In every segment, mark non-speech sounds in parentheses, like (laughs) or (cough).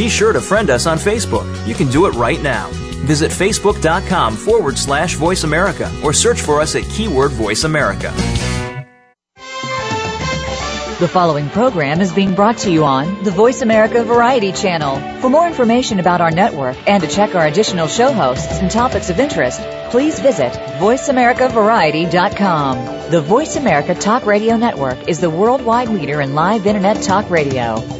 Be sure to friend us on Facebook. You can do it right now. Visit facebook.com forward slash voice America or search for us at keyword voice America. The following program is being brought to you on the Voice America Variety Channel. For more information about our network and to check our additional show hosts and topics of interest, please visit VoiceAmericaVariety.com. The Voice America Talk Radio Network is the worldwide leader in live Internet talk radio.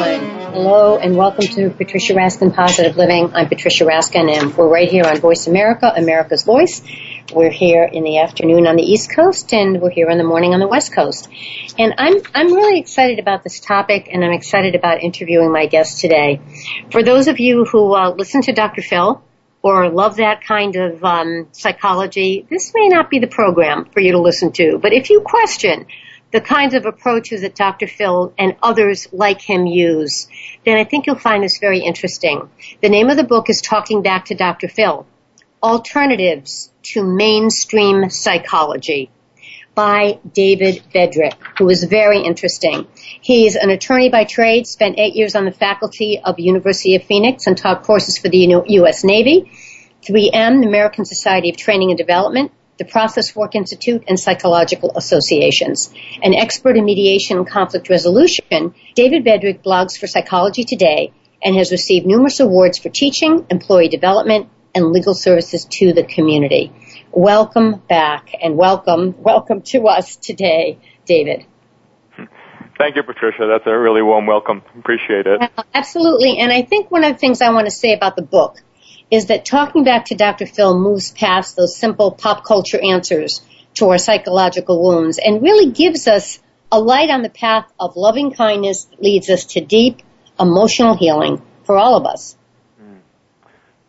Hello and welcome to Patricia Raskin Positive Living. I'm Patricia Raskin and we're right here on Voice America, America's Voice. We're here in the afternoon on the East Coast and we're here in the morning on the West Coast. And I'm, I'm really excited about this topic and I'm excited about interviewing my guest today. For those of you who uh, listen to Dr. Phil, or love that kind of um, psychology, this may not be the program for you to listen to. But if you question the kinds of approaches that Dr. Phil and others like him use, then I think you'll find this very interesting. The name of the book is Talking Back to Dr. Phil, Alternatives to Mainstream Psychology by David Bedrick, who is very interesting. He's an attorney by trade, spent eight years on the faculty of University of Phoenix and taught courses for the U.S. Navy, 3M, the American Society of Training and Development, the Process Work Institute, and psychological associations. An expert in mediation and conflict resolution, David Bedrick blogs for Psychology Today and has received numerous awards for teaching, employee development, and legal services to the community. Welcome back and welcome, welcome to us today, David. Thank you, Patricia. That's a really warm welcome. Appreciate it. Absolutely. And I think one of the things I want to say about the book is that talking back to Dr. Phil moves past those simple pop culture answers to our psychological wounds and really gives us a light on the path of loving kindness that leads us to deep emotional healing for all of us.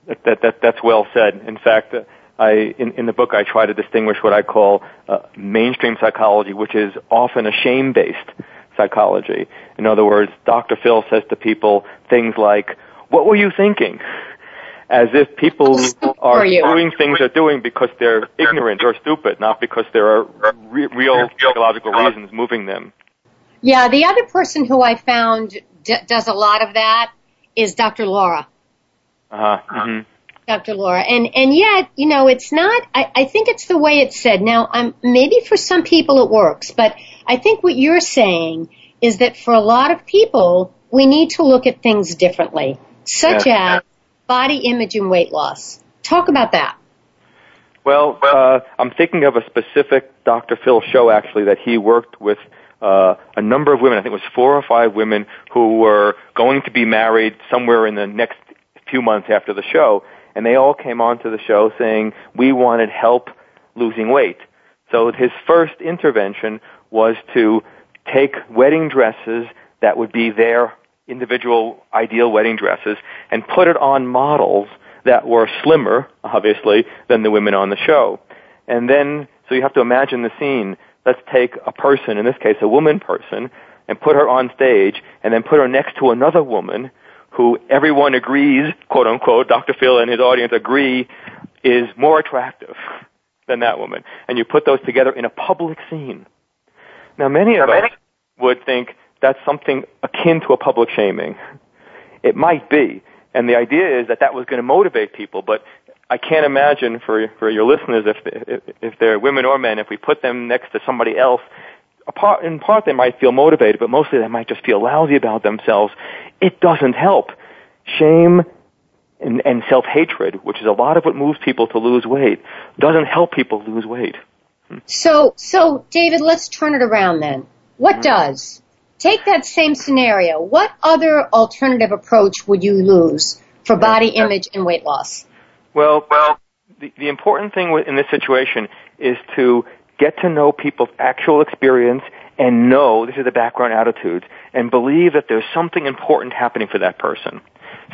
That, that, that, that's well said. In fact, uh, I, in, in the book, I try to distinguish what I call uh, mainstream psychology, which is often a shame-based psychology. In other words, Dr. Phil says to people things like, what were you thinking? As if people are doing things they're doing because they're ignorant or stupid, not because there are re- real psychological reasons moving them. Yeah, the other person who I found d- does a lot of that is Dr. Laura. Uh-huh. Mm-hmm. Dr. Laura. And, and yet, you know, it's not, I, I think it's the way it's said. Now, I'm, maybe for some people it works, but I think what you're saying is that for a lot of people, we need to look at things differently, such yeah. as body image and weight loss. Talk about that. Well, uh, I'm thinking of a specific Dr. Phil show actually that he worked with uh, a number of women. I think it was four or five women who were going to be married somewhere in the next few months after the show, and they all came onto the show saying we wanted help losing weight. So his first intervention was to take wedding dresses that would be their individual ideal wedding dresses and put it on models that were slimmer, obviously, than the women on the show. And then, so you have to imagine the scene. Let's take a person, in this case a woman person, and put her on stage and then put her next to another woman who everyone agrees, quote unquote, Dr. Phil and his audience agree is more attractive than that woman. And you put those together in a public scene. Now many of us would think, that's something akin to a public shaming. It might be. And the idea is that that was going to motivate people, but I can't imagine for, for your listeners if, if, they're women or men, if we put them next to somebody else, apart, in part they might feel motivated, but mostly they might just feel lousy about themselves. It doesn't help. Shame and, and self-hatred, which is a lot of what moves people to lose weight, doesn't help people lose weight. So, so David, let's turn it around then. What mm-hmm. does? Take that same scenario. What other alternative approach would you lose for body image and weight loss? Well, well, the, the important thing in this situation is to get to know people's actual experience and know, this is the background attitudes, and believe that there's something important happening for that person.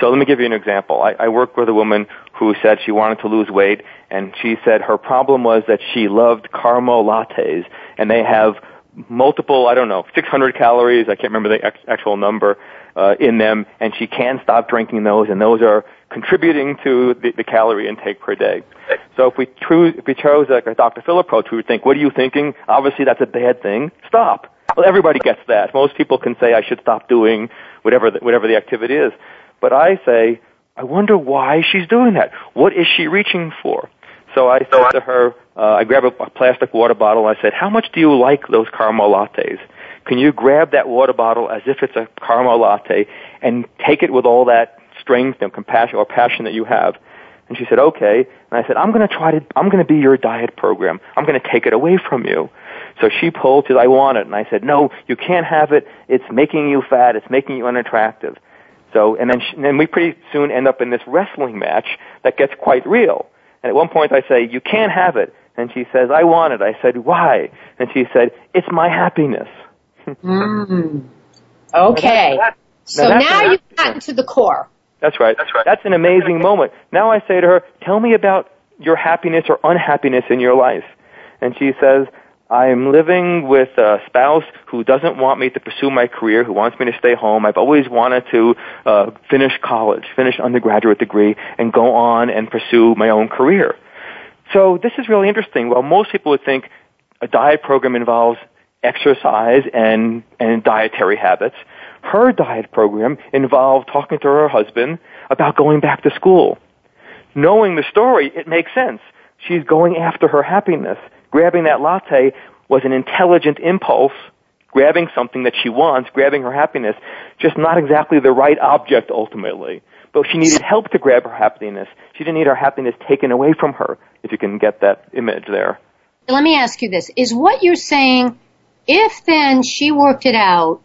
So let me give you an example. I, I worked with a woman who said she wanted to lose weight, and she said her problem was that she loved caramel lattes, and they have multiple, I don't know, 600 calories, I can't remember the ex- actual number, uh, in them, and she can't stop drinking those, and those are contributing to the, the calorie intake per day. So if we, choose, if we chose like a Dr. Phil approach, we would think, what are you thinking? Obviously that's a bad thing. Stop. Well, everybody gets that. Most people can say I should stop doing whatever the, whatever the activity is. But I say, I wonder why she's doing that. What is she reaching for? So I said to her, uh, I grabbed a, a plastic water bottle and I said, how much do you like those caramel lattes? Can you grab that water bottle as if it's a caramel latte and take it with all that strength and compassion or passion that you have? And she said, okay. And I said, I'm going to try to, I'm going to be your diet program. I'm going to take it away from you. So she pulled, she said, I want it. And I said, no, you can't have it. It's making you fat. It's making you unattractive. So, and then, she, and then we pretty soon end up in this wrestling match that gets quite real. And at one point I say, you can't have it. And she says, I want it. I said, why? And she said, it's my happiness. mm. Okay. Now so now, now you've gotten to the core. That's right. That's right. That's an amazing moment. Now I say to her, tell me about your happiness or unhappiness in your life. And she says, I'm living with a spouse who doesn't want me to pursue my career, who wants me to stay home. I've always wanted to uh, finish college, finish undergraduate degree, and go on and pursue my own career. So this is really interesting. Well, most people would think a diet program involves exercise and, and dietary habits. Her diet program involved talking to her husband about going back to school. Knowing the story, it makes sense. She's going after her happiness grabbing that latte was an intelligent impulse, grabbing something that she wants, grabbing her happiness, just not exactly the right object ultimately. But she needed help to grab her happiness. She didn't need her happiness taken away from her, if you can get that image there. Let me ask you this. Is what you're saying, if then she worked it out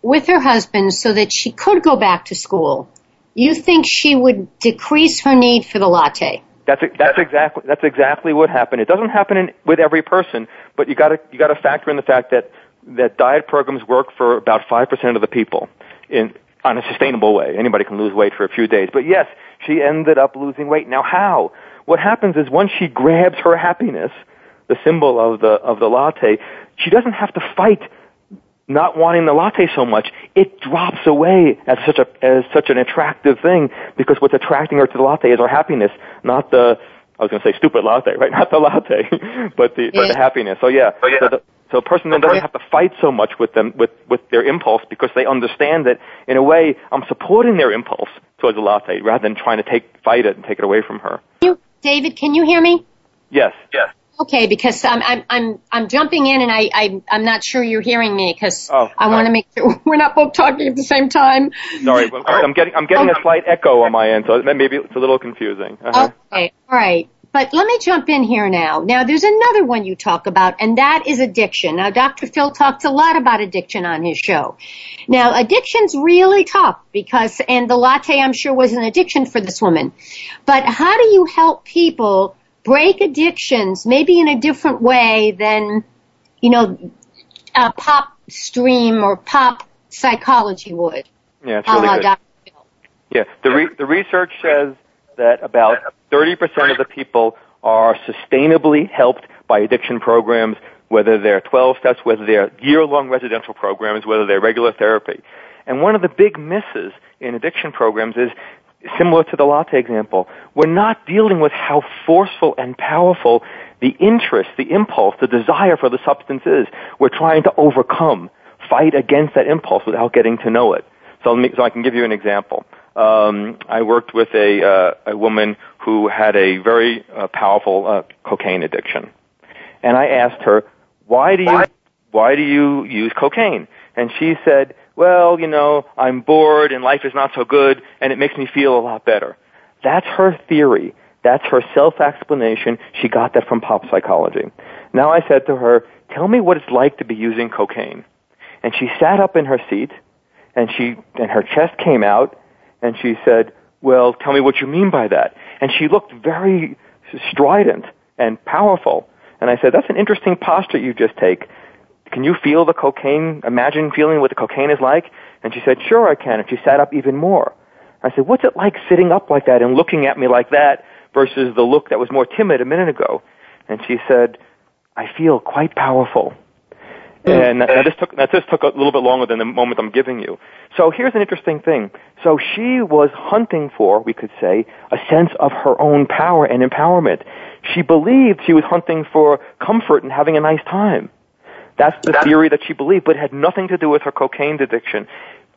with her husband so that she could go back to school, you think she would decrease her need for the latte? That's that's exactly that's exactly what happened. It doesn't happen in, with every person, but you got to you got to factor in the fact that that diet programs work for about five percent of the people in on a sustainable way. Anybody can lose weight for a few days, but yes, she ended up losing weight. Now, how? What happens is once she grabs her happiness, the symbol of the of the latte, she doesn't have to fight not wanting the latte so much, it drops away as such a as such an attractive thing because what's attracting her to the latte is her happiness, not the I was going to say stupid latte, right? (laughs) Not the latte, (laughs) but the yeah. but the happiness. So yeah, oh, yeah. So, the, so a person then doesn't have to fight so much with them with with their impulse because they understand that in a way I'm supporting their impulse towards the latte rather than trying to take fight it and take it away from her. You, David, can you hear me? Yes. Yes. Okay, because I'm I'm I'm I'm jumping in and I, I I'm not sure you're hearing me because oh, I want to make sure (laughs) we're not both talking at the same time. Sorry, I'm getting I'm getting a slight echo on my end, so maybe it's a little confusing. Uh-huh. Okay, all right. But let me jump in here now. Now, there's another one you talk about, and that is addiction. Now, Dr. Phil talks a lot about addiction on his show. Now, addiction's really tough because, and the latte, I'm sure, was an addiction for this woman. But how do you help people break addictions maybe in a different way than, you know, a pop stream or pop psychology would. Yeah, it's really uh, good. Yeah, the re- the research says that about 30% of the people are sustainably helped by addiction programs, whether they're 12 steps, whether they're year-long residential programs, whether they're regular therapy. And one of the big misses in addiction programs is similar to the latte example, we're not dealing with how forceful and powerful the interest, the impulse, the desire for the substance is. We're trying to overcome, fight against that impulse without getting to know it. So, me, so I can give you an example. Um, I worked with a, uh, a woman who had a very uh, powerful uh, cocaine addiction, and I asked her, "Why do you why do you use cocaine?" And she said, well, you know, I'm bored and life is not so good and it makes me feel a lot better. That's her theory. That's her self-explanation. She got that from pop psychology. Now I said to her, tell me what it's like to be using cocaine. And she sat up in her seat and she, and her chest came out and she said, well, tell me what you mean by that. And she looked very strident and powerful. And I said, that's an interesting posture you just take. Can you feel the cocaine? Imagine feeling what the cocaine is like? And she said, sure I can. And she sat up even more. I said, what's it like sitting up like that and looking at me like that versus the look that was more timid a minute ago? And she said, I feel quite powerful. Mm. And that just took that just took a little bit longer than the moment I'm giving you. So here's an interesting thing. So she was hunting for, we could say, a sense of her own power and empowerment. She believed she was hunting for comfort and having a nice time. That's the theory that she believed, but it had nothing to do with her cocaine addiction.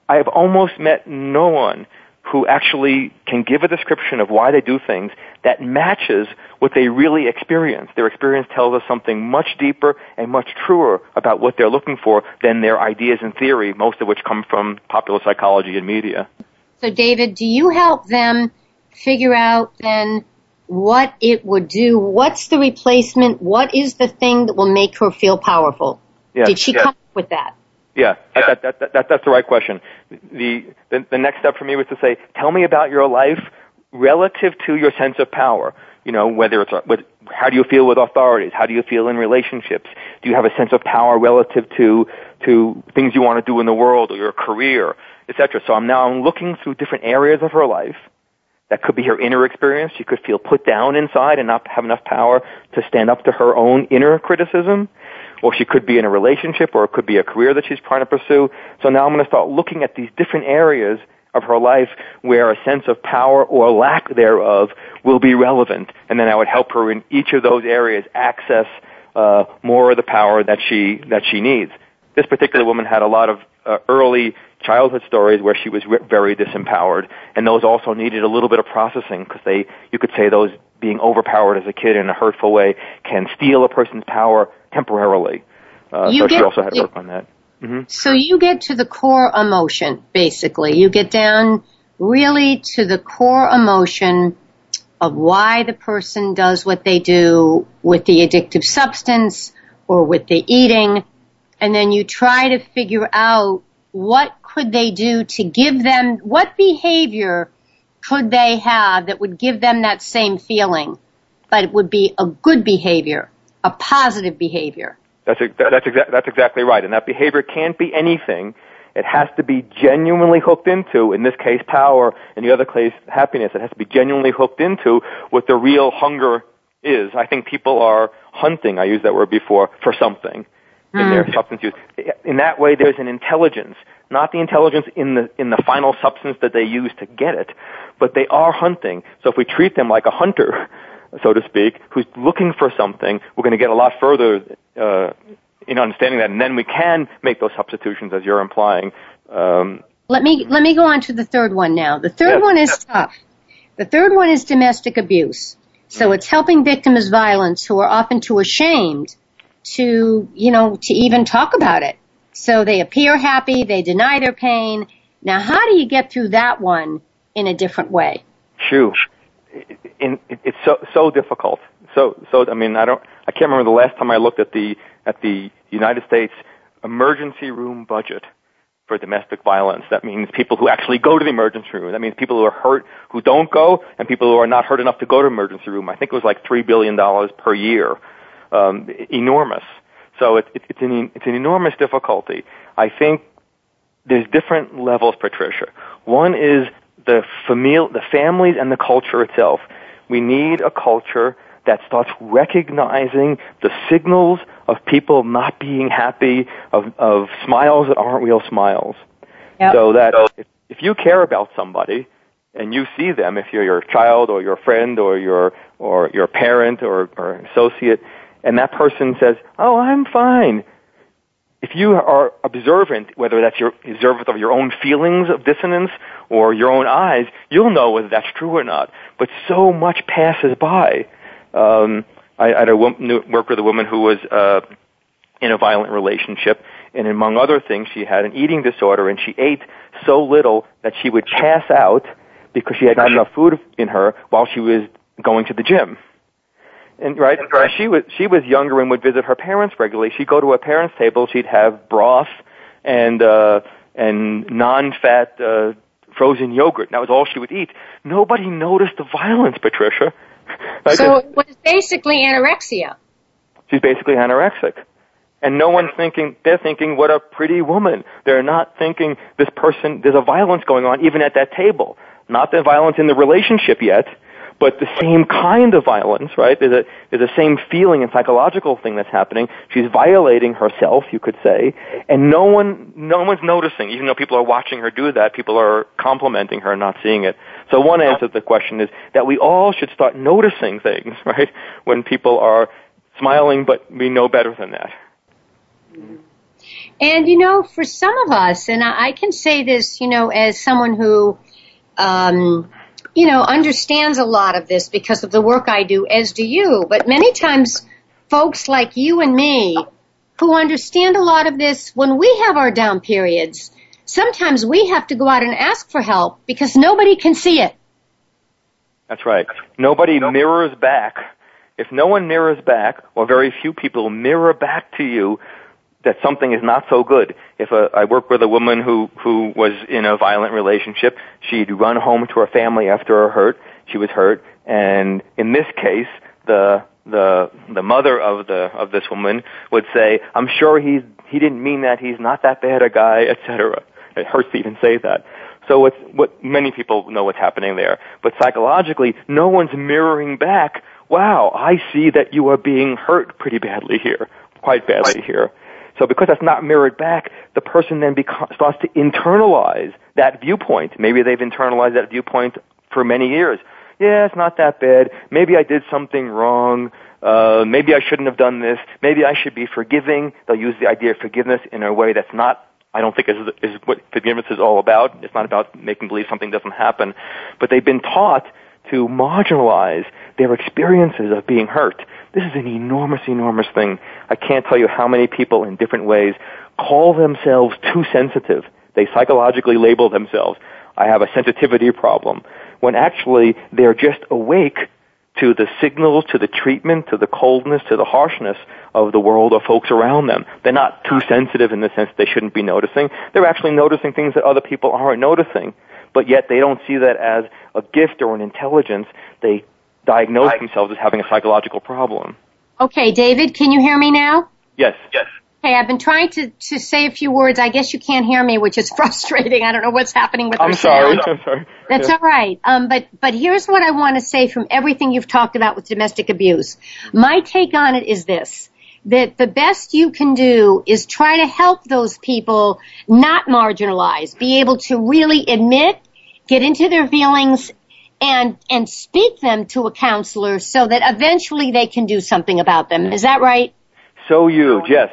I have almost met no one who actually can give a description of why they do things that matches what they really experience. Their experience tells us something much deeper and much truer about what they're looking for than their ideas and theory, most of which come from popular psychology and media. So David, do you help them figure out then what it would do? What's the replacement? What is the thing that will make her feel powerful? Yes, Did she yes. come up with that? Yeah, that, that, that, that, that's the right question. The, the, the next step for me was to say, tell me about your life relative to your sense of power. You know, whether it's, what, how do you feel with authorities? How do you feel in relationships? Do you have a sense of power relative to, to things you want to do in the world or your career, etc. So I'm now I'm looking through different areas of her life. That could be her inner experience. She could feel put down inside and not have enough power to stand up to her own inner criticism or she could be in a relationship, or it could be a career that she's trying to pursue. So now I'm going to start looking at these different areas of her life where a sense of power or lack thereof will be relevant, and then I would help her in each of those areas access uh, more of the power that she that she needs. This particular woman had a lot of uh, early childhood stories where she was very disempowered, and those also needed a little bit of processing because they, you could say, those being overpowered as a kid in a hurtful way can steal a person's power temporarily. Uh, You so she also had to work on that. hmm So you get to the core emotion, basically. You get down really to the core emotion of why the person does what they do with the addictive substance or with the eating. And then you try to figure out what could they do to give them, what behavior could they have that would give them that same feeling, but it would be a good behavior, a positive behavior. That's ex- that's exa- that's exactly right. And that behavior can't be anything. It has to be genuinely hooked into, in this case, power, in the other case, happiness. It has to be genuinely hooked into what the real hunger is. I think people are hunting. I used that word before for something in their hmm. substance use. In that way, there's an intelligence, not the intelligence in the in the final substance that they use to get it, but they are hunting. So if we treat them like a hunter, so to speak, who's looking for something, we're going to get a lot further uh, in understanding that, and then we can make those substitutions, as you're implying. Um, Let me let me go on to the third one now. The third Yes, one is yes. tough. The third one is domestic abuse. So it's helping victims of violence who are often too ashamed to, you know, to even talk about it. So they appear happy, they deny their pain. Now, how do you get through that one in a different way? Shoo. In, it, it's so so difficult. So so I mean I don't I can't remember the last time I looked at the at the United States emergency room budget for domestic violence. That means people who actually go to the emergency room. That means people who are hurt who don't go, and people who are not hurt enough to go to emergency room. I think it was like three billion dollars per year. Um, enormous. So it, it, it's an it's an enormous difficulty. I think there's different levels, Patricia. One is the famil- the families and the culture itself. We need a culture that starts recognizing the signals of people not being happy, of, of smiles that aren't real smiles. Yep. So that if, if you care about somebody and you see them, if you're your child or your friend or your or your parent or, or associate, and that person says, "Oh, I'm fine," if you are observant, whether that's your observant of your own feelings of dissonance or your own eyes, you'll know whether that's true or not. But so much passes by. Um, I, I had a wo- knew- worked with a woman who was uh, in a violent relationship, and among other things, she had an eating disorder, and she ate so little that she would pass out because she had not enough food in her while she was going to the gym. And right, right. she was she was younger and would visit her parents regularly. She'd go to a parents' table. She'd have broth and uh, and non-fat uh, frozen yogurt. That was all she would eat. Nobody noticed the violence, Patricia. (laughs) so it was basically anorexia. She's basically anorexic. And no one's thinking, they're thinking, what a pretty woman. They're not thinking this person, there's a violence going on even at that table. Not the violence in the relationship yet, but the same kind of violence, right? There's a, there's a same feeling and psychological thing that's happening. She's violating herself, you could say, and no one, no one's noticing. Even though people are watching her do that, people are complimenting her, and not seeing it. So one answer to the question is that we all should start noticing things, (laughs) right? When people are smiling, but we know better than that. And you know, for some of us, and I, I can say this, you know, as someone who, um, you know, understands a lot of this because of the work I do, as do you. But many times, folks like you and me, who understand a lot of this, when we have our down periods, sometimes we have to go out and ask for help because nobody can see it. That's right. Nobody mirrors back. If no one mirrors back, or very few people mirror back to you that something is not so good. If a, I work with a woman who who was in a violent relationship, she'd run home to her family after her hurt. She was hurt, and in this case, the the the mother of the of this woman would say, "I'm sure he's he didn't mean that. He's not that bad a guy, etc." It hurts to even say that. So what's, what many people know what's happening there, but psychologically, no one's mirroring back. Wow, I see that you are being hurt pretty badly here, quite badly here. So because that's not mirrored back, the person then becomes, starts to internalize that viewpoint. Maybe they've internalized that viewpoint for many years. Yeah, it's not that bad. Maybe I did something wrong. Uh, maybe I shouldn't have done this. Maybe I should be forgiving. They'll use the idea of forgiveness in a way that's not I don't think is, is what forgiveness is all about. It's not about making believe something doesn't happen. But they've been taught to marginalize their experiences of being hurt. This is an enormous, enormous thing. I can't tell you how many people in different ways call themselves too sensitive. They psychologically label themselves, I have a sensitivity problem, when actually they're just awake to the signals, to the treatment, to the coldness, to the harshness of the world or folks around them. They're not too sensitive in the sense they shouldn't be noticing. They're actually noticing things that other people aren't noticing, but yet they don't see that as a gift or an intelligence. They diagnose themselves as having a psychological problem. Okay, David, can you hear me now? Yes. Yes. Hey, I've been trying to, to say a few words. I guess you can't hear me, which is (laughs) frustrating. I don't know what's happening with I'm sorry. I'm sorry. That's all right. Um, but but here's what I want to say from everything you've talked about with domestic abuse. My take on it is this: that the best you can do is try to help those people not marginalize, be able to really admit, get into their feelings, and and speak them to a counselor so that eventually they can do something about them. Is that right? So huge, yes.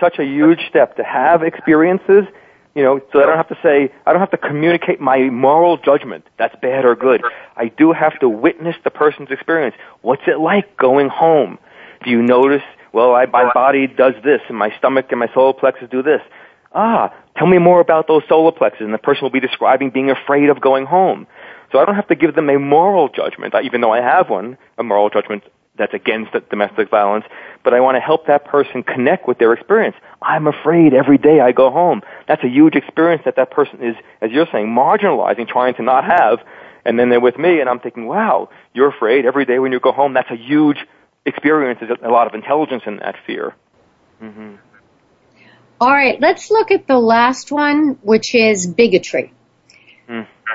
Such a huge step to have experiences, you know, so I don't have to say, I don't have to communicate my moral judgment. That's bad or good. I do have to witness the person's experience. What's it like going home? Do you notice, well, I, my body does this and my stomach and my solar plexus do this. Ah, tell me more about those solar plexus and the person will be describing being afraid of going home. So I don't have to give them a moral judgment, even though I have one, a moral judgment that's against domestic violence, but I want to help that person connect with their experience. I'm afraid every day I go home. That's a huge experience that that person is, as you're saying, marginalizing, trying to not have. And then they're with me and I'm thinking, wow, you're afraid every day when you go home. That's a huge experience. There's a lot of intelligence in that fear. Mm-hmm. All right, let's look at the last one, which is bigotry.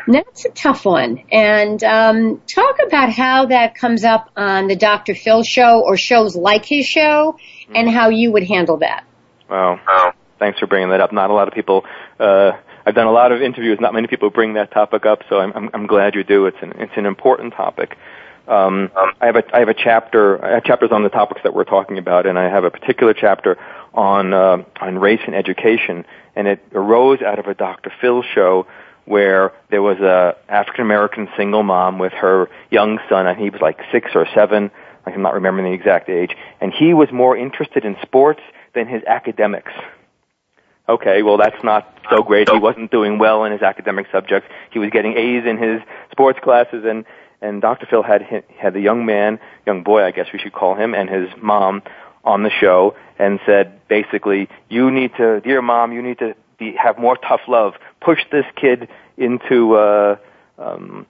That's a tough one. And um, talk about how that comes up on the Dr. Phil show or shows like his show and how you would handle that. Wow. Thanks for bringing that up. Not a lot of people, uh, I've done a lot of interviews, not many people bring that topic up, so I'm, I'm, I'm glad you do. It's an, it's an important topic. Um, I have a I have a chapter. I have chapters on the topics that we're talking about, and I have a particular chapter on uh, on race and education, and it arose out of a Dr. Phil show where there was a African American single mom with her young son, and he was like six or seven. I'm not remembering the exact age, and he was more interested in sports than his academics. Okay, well that's not so great. He wasn't doing well in his academic subjects. He was getting A's in his sports classes, and and Dr. Phil had had the young man, young boy, I guess we should call him, and his mom on the show, and said basically, you need to, dear mom, you need to be, have more tough love, push this kid into uh, um,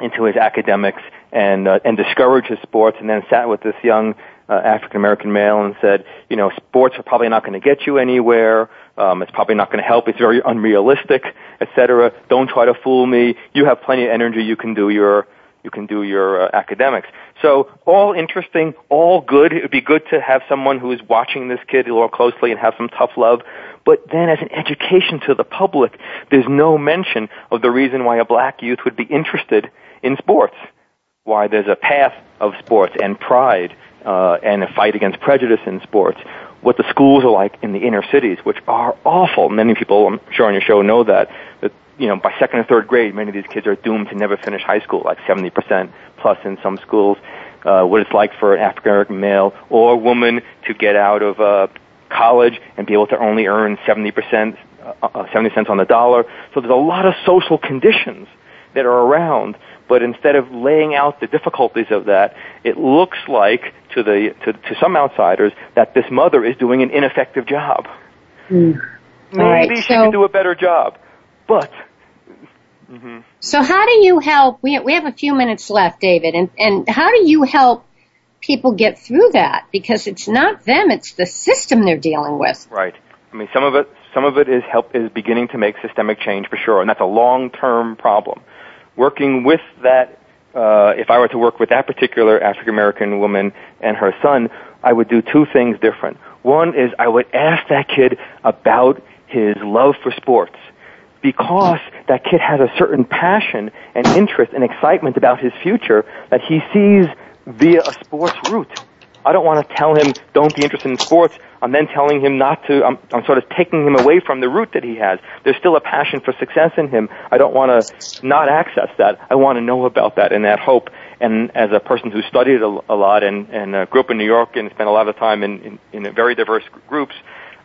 into his academics and uh, and discourage his sports, and then sat with this young uh, African American male and said, you know, sports are probably not going to get you anywhere. Um, it's probably not going to help. It's very unrealistic, etc. Don't try to fool me. You have plenty of energy. You can do your you can do your uh, academics. So all interesting, all good. It would be good to have someone who is watching this kid a little closely and have some tough love. But then as an education to the public, there's no mention of the reason why a black youth would be interested in sports. Why there's a path of sports and pride uh, and a fight against prejudice in sports. What the schools are like in the inner cities, which are awful. Many people, I'm sure on your show, know that. That you know, by second or third grade, many of these kids are doomed to never finish high school, like 70% plus in some schools. Uh, what it's like for an African American male or woman to get out of uh, college and be able to only earn 70%, uh, uh, 70 cents on the dollar. So there's a lot of social conditions that are around but instead of laying out the difficulties of that, it looks like to the to, to some outsiders that this mother is doing an ineffective job. Mm. Maybe right, she so, could do a better job, but. Mm-hmm. So how do you help? We we have a few minutes left, David, and and how do you help people get through that? Because it's not them; it's the system they're dealing with. Right. I mean, some of it some of it is help is beginning to make systemic change for sure, and that's a long term problem working with that, uh, if I were to work with that particular African American woman and her son, I would do two things different. One is I would ask that kid about his love for sports because that kid has a certain passion and interest and excitement about his future that he sees via a sports route. I don't want to tell him don't be interested in sports. I'm then telling him not to. I'm, I'm sort of taking him away from the route that he has. There's still a passion for success in him. I don't want to not access that. I want to know about that and that hope. And as a person who studied a, a lot and, and uh, grew up in New York and spent a lot of time in, in, in very diverse groups,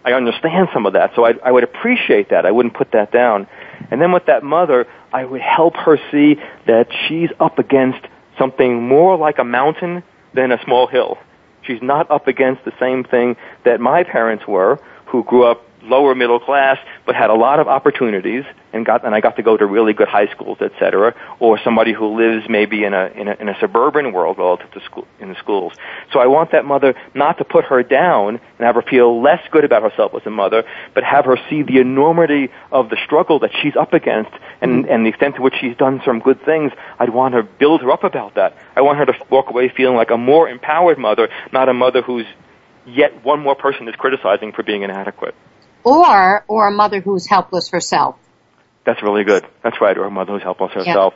I understand some of that. So I, I would appreciate that. I wouldn't put that down. And then with that mother, I would help her see that she's up against something more like a mountain than a small hill. She's not up against the same thing that my parents were, who grew up lower middle class but had a lot of opportunities and got and I got to go to really good high schools, etc. or somebody who lives maybe in a in a, in a suburban world relative to school in the schools. So I want that mother not to put her down and have her feel less good about herself as a mother, but have her see the enormity of the struggle that she's up against and mm-hmm. and the extent to which she's done some good things. I'd want to build her up about that. I want her to walk away feeling like a more empowered mother, not a mother who's yet one more person is criticizing for being inadequate or or a mother who's helpless herself. That's really good. That's right, or a mother who's helpless herself.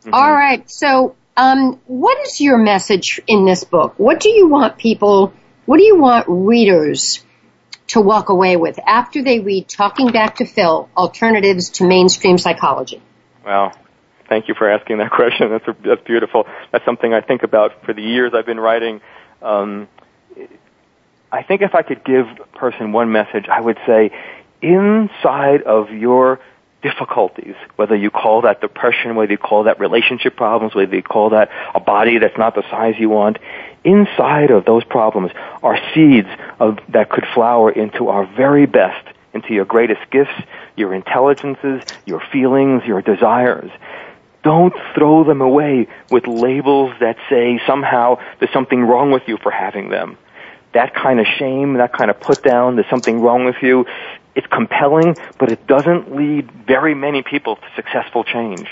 Mm-hmm. All right. So, um, what is your message in this book? What do you want people? What do you want readers to walk away with after they read Talking Back to Phil: Alternatives to Mainstream Psychology? Well, thank you for asking that (laughs) question. That's a, that's beautiful. That's something I think about for the years I've been writing. Um, I think if I could give a person one message, I would say, inside of your difficulties, whether you call that depression, whether you call that relationship problems, whether you call that a body that's not the size you want, inside of those problems are seeds of, that could flower into our very best, into your greatest gifts, your intelligences, your feelings, your desires. Don't throw them away with labels that say somehow there's something wrong with you for having them that kind of shame, that kind of put down, there's something wrong with you, it's compelling, but it doesn't lead very many people to successful change.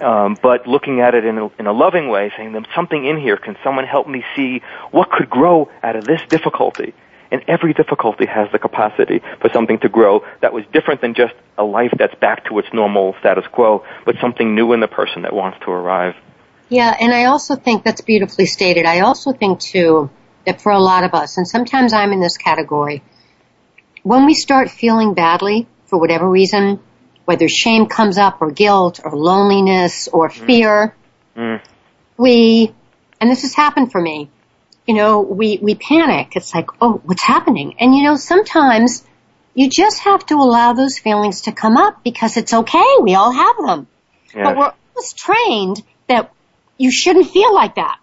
Um, but looking at it in a, in a loving way, saying there's something in here. Can someone help me see what could grow out of this difficulty? And every difficulty has the capacity for something to grow that was different than just a life that's back to its normal status quo, but something new in the person that wants to arrive. Yeah, and I also think that's beautifully stated. I also think too that for a lot of us, and sometimes I'm in this category, when we start feeling badly for whatever reason, whether shame comes up or guilt or loneliness or mm. fear, mm. we, and this has happened for me, you know, we, we panic. It's like, oh, what's happening? And you know, sometimes you just have to allow those feelings to come up because it's okay. We all have them. Yes. But we're almost trained that you shouldn't feel like that.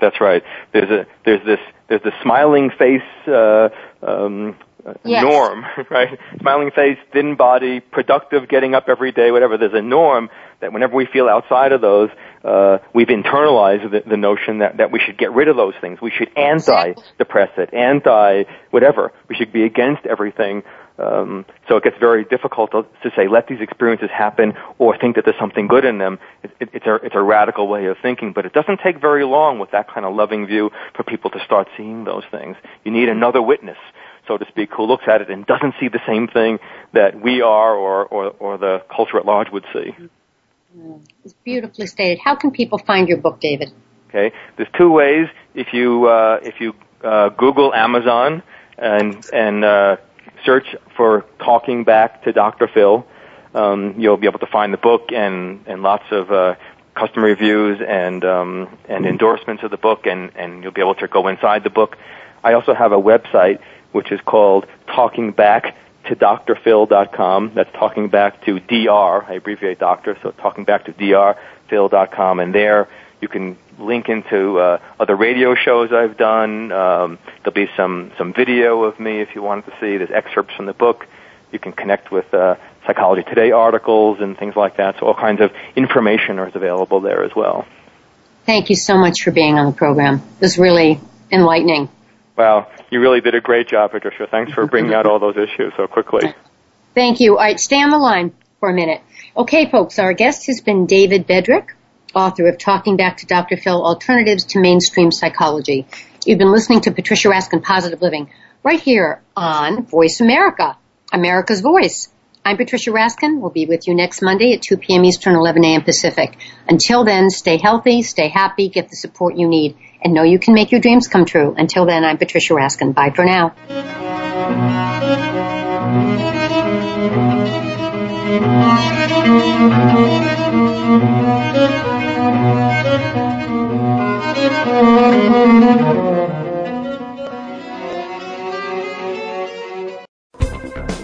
That's right. There's a there's this there's the smiling face uh, um, yes. norm, (laughs) right? Smiling face, thin body, productive, getting up every day, whatever. There's a norm that whenever we feel outside of those, uh, we've internalized the, the notion that, that we should get rid of those things. We should anti-depress it, anti-whatever. We should be against everything. Um, so it gets very difficult to, to, say let these experiences happen or think that there's something good in them. It, it, it's a it's a radical way of thinking, but it doesn't take very long with that kind of loving view for people to start seeing those things. You need another witness so to speak, who looks at it and doesn't see the same thing that we are or, or, or the culture at large would see. It's beautifully stated. How can people find your book, David? Okay, there's two ways. If you uh, if you uh, Google Amazon and and uh, search for "Talking Back to Dr. Phil," um, you'll be able to find the book and and lots of uh, customer reviews and um, and endorsements of the book, and and you'll be able to go inside the book. I also have a website which is called Talking Back to drphil.com. That's talking back to dr. I abbreviate doctor, so talking back to drphil.com, and there you can link into uh, other radio shows I've done. Um, there'll be some some video of me if you wanted to see. There's excerpts from the book. You can connect with uh, Psychology Today articles and things like that. So all kinds of information is available there as well. Thank you so much for being on the program. It was really enlightening. Well, you really did a great job, Patricia. Thanks for bringing out all those issues so quickly. Thank you. All right, stay on the line for a minute. Okay, folks, our guest has been David Bedrick, author of Talking Back to Dr. Phil, Alternatives to Mainstream Psychology. You've been listening to Patricia Raskin Positive Living right here on Voice America, America's Voice. I'm Patricia Raskin. We'll be with you next Monday at 2 p.m. Eastern, 11 a.m. Pacific. Until then, stay healthy, stay happy, get the support you need and know you can make your dreams come true. Until then, I'm Patricia Raskin. Bye for now.